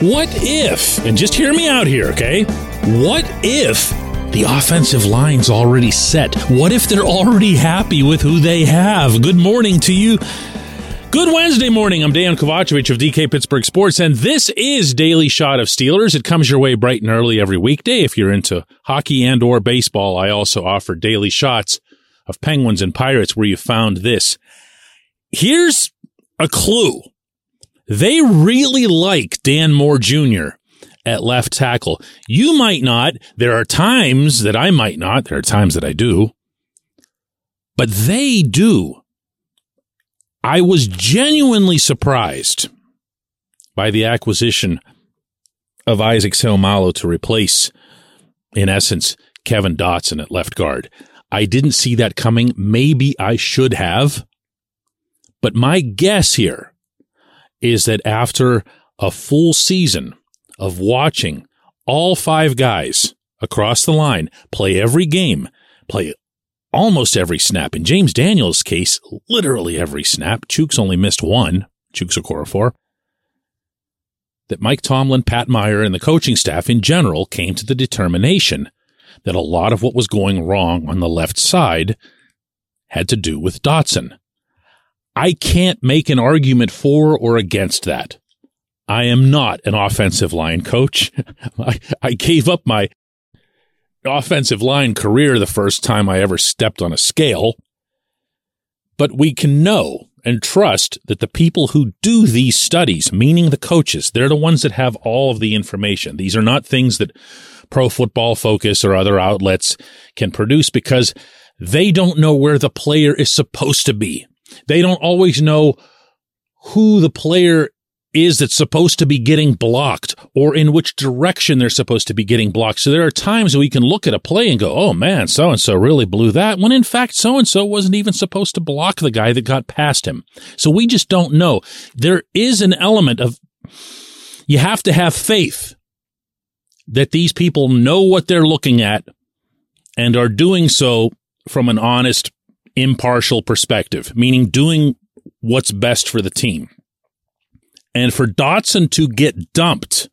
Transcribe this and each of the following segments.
What if, and just hear me out here, okay? What if the offensive line's already set? What if they're already happy with who they have? Good morning to you. Good Wednesday morning. I'm Dejan Kovacevic of DK Pittsburgh Sports, and this is Daily Shot of Steelers. It comes your way bright and early every weekday. If you're into hockey and or baseball, I also offer daily shots of Penguins and Pirates where you found this. Here's a clue they really like Dan Moore Jr. at left tackle. You might not. There are times that I might not. There are times that I do. But they do. I was genuinely surprised by the acquisition of Isaac Seumalo to replace, in essence, Kevin Dotson at left guard. I didn't see that coming. Maybe I should have. But my guess here is that after a full season of watching all five guys across the line play every game, play almost every snap. In James Daniels' case, literally every snap. Chuks only missed one, Chuks Okorafor. That Mike Tomlin, Pat Meyer, and the coaching staff in general came to the determination that a lot of what was going wrong on the left side had to do with Dotson. I can't make an argument for or against that. I am not an offensive line coach. I, I gave up my offensive line career the first time I ever stepped on a scale. But we can know and trust that the people who do these studies, meaning the coaches, they're the ones that have all of the information. These are not things that Pro Football Focus or other outlets can produce because they don't know where the player is supposed to be. They don't always know who the player is that's supposed to be getting blocked or in which direction they're supposed to be getting blocked. So there are times we can look at a play and go, oh man, so and so really blew that when in fact so and so wasn't even supposed to block the guy that got past him. So we just don't know. There is an element of you have to have faith that these people know what they're looking at and are doing so from an honest impartial perspective, meaning doing what's best for the team. And for Dotson to get dumped,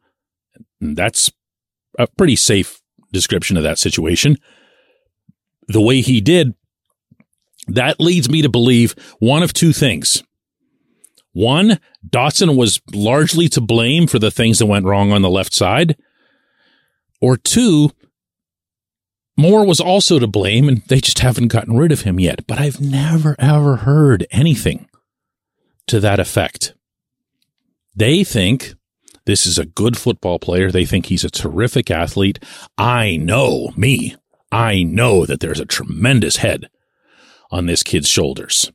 that's a pretty safe description of that situation. The way he did, that leads me to believe one of two things. One, Dotson was largely to blame for the things that went wrong on the left side. Or two, Moore was also to blame, and they just haven't gotten rid of him yet. But I've never, ever heard anything to that effect. They think this is a good football player. They think he's a terrific athlete. I know, me, I know that there's a tremendous head on this kid's shoulders.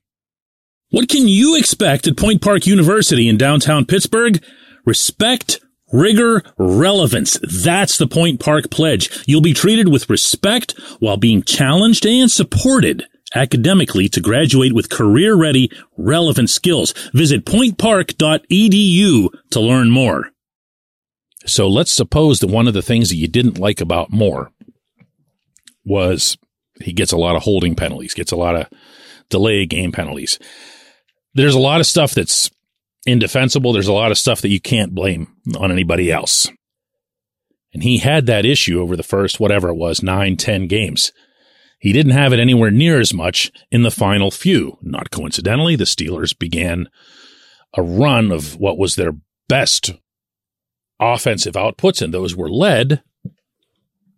What can you expect at Point Park University in downtown Pittsburgh? Respect, Rigor, relevance. That's the Point Park Pledge. You'll be treated with respect while being challenged and supported academically to graduate with career ready, relevant skills. Visit pointpark.edu to learn more. So let's suppose that one of the things that you didn't like about Moore was he gets a lot of holding penalties, gets a lot of delay game penalties. There's a lot of stuff that's indefensible. There's a lot of stuff that you can't blame on anybody else. And he had that issue over the first, whatever it was, nine, ten games. He didn't have it anywhere near as much in the final few. Not coincidentally, the Steelers began a run of what was their best offensive outputs, and those were led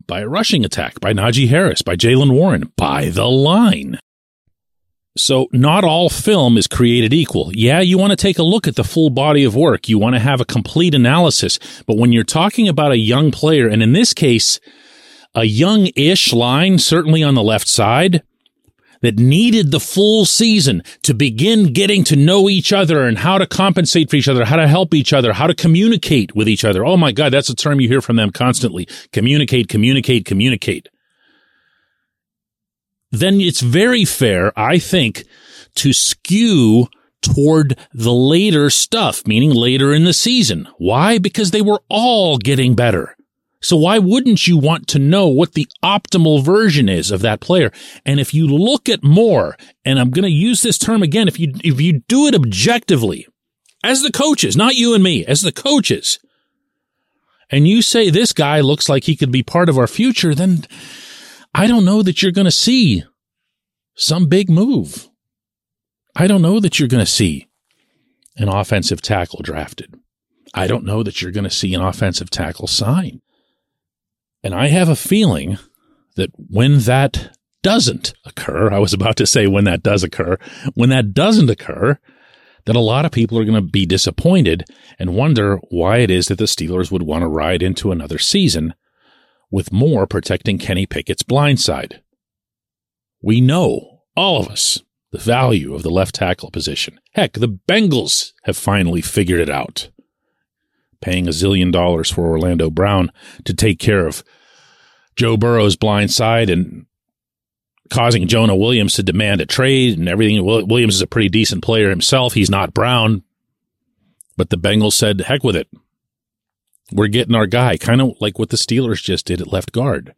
by a rushing attack by Najee Harris, by Jaylen Warren, by the line. So, not all film is created equal. Yeah, you want to take a look at the full body of work. You want to have a complete analysis. But when you're talking about a young player, and in this case, a young ish line, certainly on the left side, that needed the full season to begin getting to know each other and how to compensate for each other, how to help each other, how to communicate with each other. Oh my God, that's a term you hear from them constantly. Communicate, communicate, communicate then it's very fair, I think, to skew toward the later stuff, meaning later in the season. Why? Because they were all getting better. So why wouldn't you want to know what the optimal version is of that player? And if you look at Moore, and I'm going to use this term again, if you, if you do it objectively, as the coaches, not you and me, as the coaches, and you say this guy looks like he could be part of our future, then I don't know that you're going to see some big move. I don't know that you're going to see an offensive tackle drafted. I don't know that you're going to see an offensive tackle sign. And I have a feeling that when that doesn't occur, I was about to say when that does occur, when that doesn't occur, that a lot of people are going to be disappointed and wonder why it is that the Steelers would want to ride into another season with Moore protecting Kenny Pickett's blindside. We know, all of us, the value of the left tackle position. Heck, the Bengals have finally figured it out. Paying a zillion dollars for Orlando Brown to take care of Joe Burrow's blind side and causing Jonah Williams to demand a trade and everything. Williams is a pretty decent player himself. He's not Brown. But the Bengals said, heck with it. We're getting our guy, kind of like what the Steelers just did at left guard.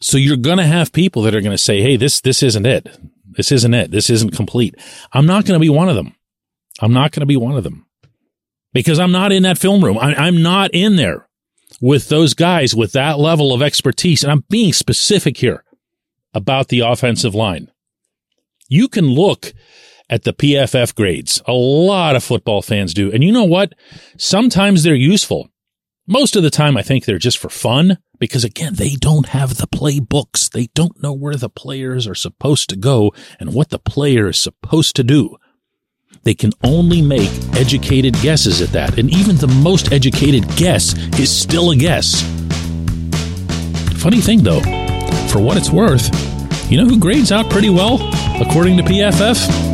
So you're going to have people that are going to say, hey, this, this isn't it. This isn't it. This isn't complete. I'm not going to be one of them. I'm not going to be one of them because I'm not in that film room. I, I'm not in there with those guys with that level of expertise. And I'm being specific here about the offensive line. You can look at the PFF grades. A lot of football fans do. And you know what? Sometimes they're useful. Most of the time, I think they're just for fun because again, they don't have the playbooks. They don't know where the players are supposed to go and what the player is supposed to do. They can only make educated guesses at that. And even the most educated guess is still a guess. Funny thing though, for what it's worth, you know who grades out pretty well, according to PFF?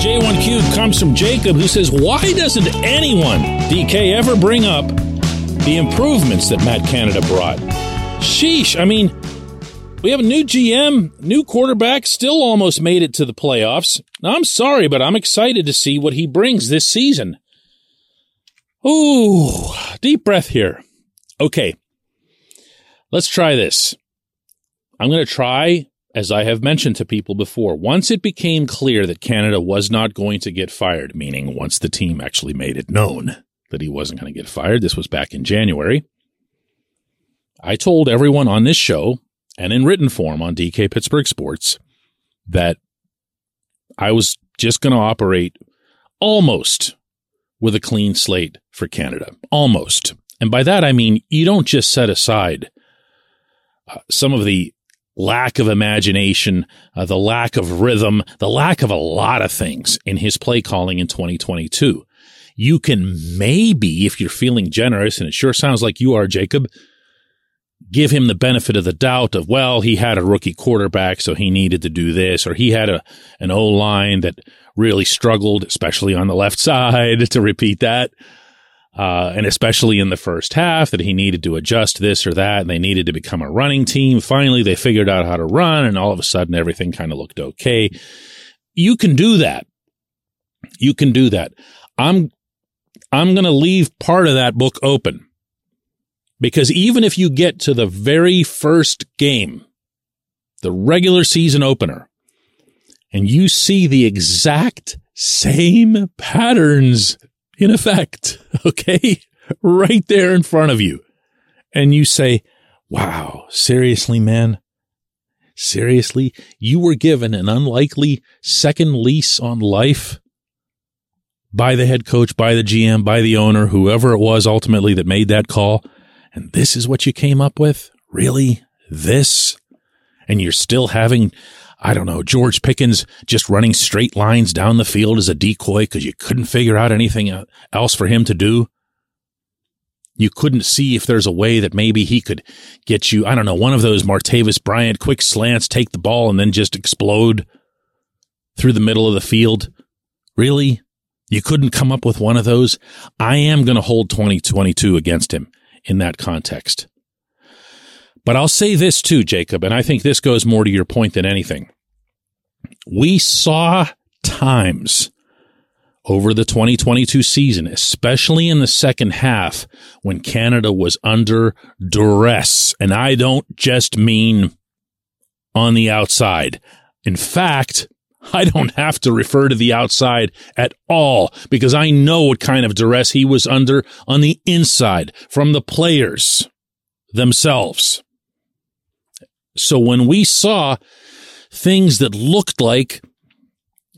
J1Q comes from Jacob, who says, Why doesn't anyone, DK, ever bring up the improvements that Matt Canada brought? Sheesh. I mean, we have a new GM, new quarterback, still almost made it to the playoffs. Now, I'm sorry, but I'm excited to see what he brings this season. Ooh, deep breath here. Okay, let's try this. I'm going to try as I have mentioned to people before, once it became clear that Canada was not going to get fired, meaning once the team actually made it known that he wasn't going to get fired, this was back in January, I told everyone on this show and in written form on DK Pittsburgh Sports that I was just going to operate almost with a clean slate for Canada. Almost. And by that, I mean, you don't just set aside uh, some of the lack of imagination, uh, the lack of rhythm, the lack of a lot of things in his play calling in 2022. You can maybe, if you're feeling generous, and it sure sounds like you are, Jacob, give him the benefit of the doubt of, well, he had a rookie quarterback, so he needed to do this, or he had a, an O line that really struggled, especially on the left side, to repeat that uh, and especially in the first half that he needed to adjust this or that, and they needed to become a running team. Finally, they figured out how to run, and all of a sudden, everything kind of looked okay. You can do that. You can do that. I'm I'm going to leave part of that book open because even if you get to the very first game, the regular season opener, and you see the exact same patterns in effect. Okay. Right there in front of you. And you say, wow, seriously, man? Seriously? You were given an unlikely second lease on life by the head coach, by the GM, by the owner, whoever it was ultimately that made that call. And this is what you came up with? Really? This? And you're still having I don't know, George Pickens just running straight lines down the field as a decoy because you couldn't figure out anything uh, else for him to do. You couldn't see if there's a way that maybe he could get you, I don't know, one of those Martavis Bryant quick slants, take the ball and then just explode through the middle of the field. Really? You couldn't come up with one of those. I am going to hold 2022 against him in that context. But I'll say this too, Jacob, and I think this goes more to your point than anything. We saw times over the 2022 season, especially in the second half when Canada was under duress. And I don't just mean on the outside. In fact, I don't have to refer to the outside at all because I know what kind of duress he was under on the inside from the players themselves. So when we saw things that looked like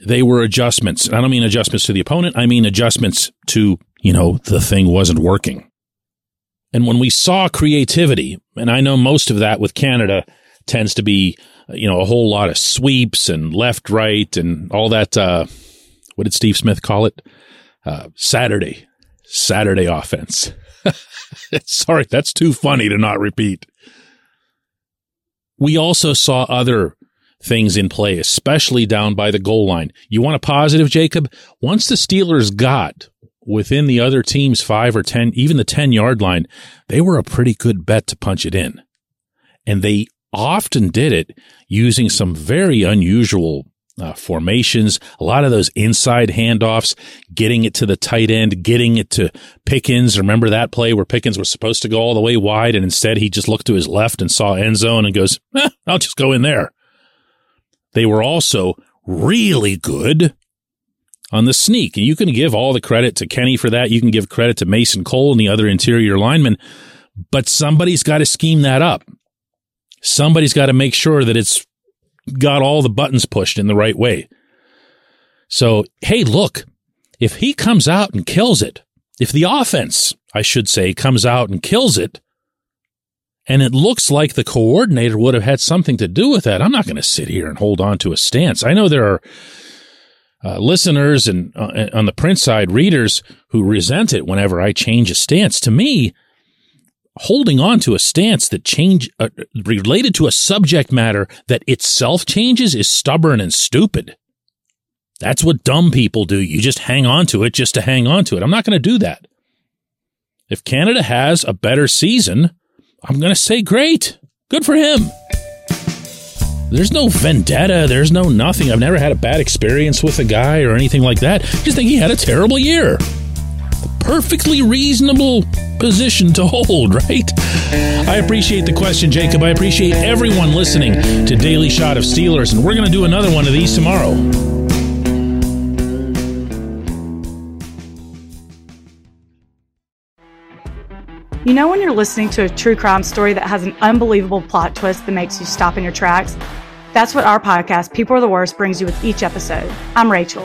they were adjustments, I don't mean adjustments to the opponent, I mean adjustments to, you know, the thing wasn't working. And when we saw creativity, and I know most of that with Canada tends to be, you know, a whole lot of sweeps and left, right, and all that. Uh, what did Steve Smith call it? Uh, Saturday, Saturday offense. Sorry, that's too funny to not repeat. We also saw other things in play, especially down by the goal line. You want a positive, Jacob? Once the Steelers got within the other team's five or 10, even the 10 yard line, they were a pretty good bet to punch it in. And they often did it using some very unusual uh, formations, a lot of those inside handoffs, getting it to the tight end, getting it to Pickens. Remember that play where Pickens was supposed to go all the way wide and instead he just looked to his left and saw end zone and goes, eh, I'll just go in there. They were also really good on the sneak. And you can give all the credit to Kenny for that. You can give credit to Mason Cole and the other interior linemen, but somebody's got to scheme that up. Somebody's got to make sure that it's got all the buttons pushed in the right way. So, hey, look, if he comes out and kills it, if the offense, I should say, comes out and kills it, and it looks like the coordinator would have had something to do with that, I'm not going to sit here and hold on to a stance. I know there are uh, listeners and uh, on the print side, readers who resent it whenever I change a stance. To me, holding on to a stance that change uh, related to a subject matter that itself changes is stubborn and stupid. That's what dumb people do. You just hang on to it just to hang on to it. I'm not going to do that. If Canada has a better season, I'm going to say great. Good for him. There's no vendetta. There's no nothing. I've never had a bad experience with a guy or anything like that. Just think he had a terrible year perfectly reasonable position to hold, right? I appreciate the question, Jacob. I appreciate everyone listening to Daily Shot of Steelers, and we're going to do another one of these tomorrow. You know, when you're listening to a true crime story that has an unbelievable plot twist that makes you stop in your tracks? That's what our podcast, People Are the Worst, brings you with each episode. I'm Rachel.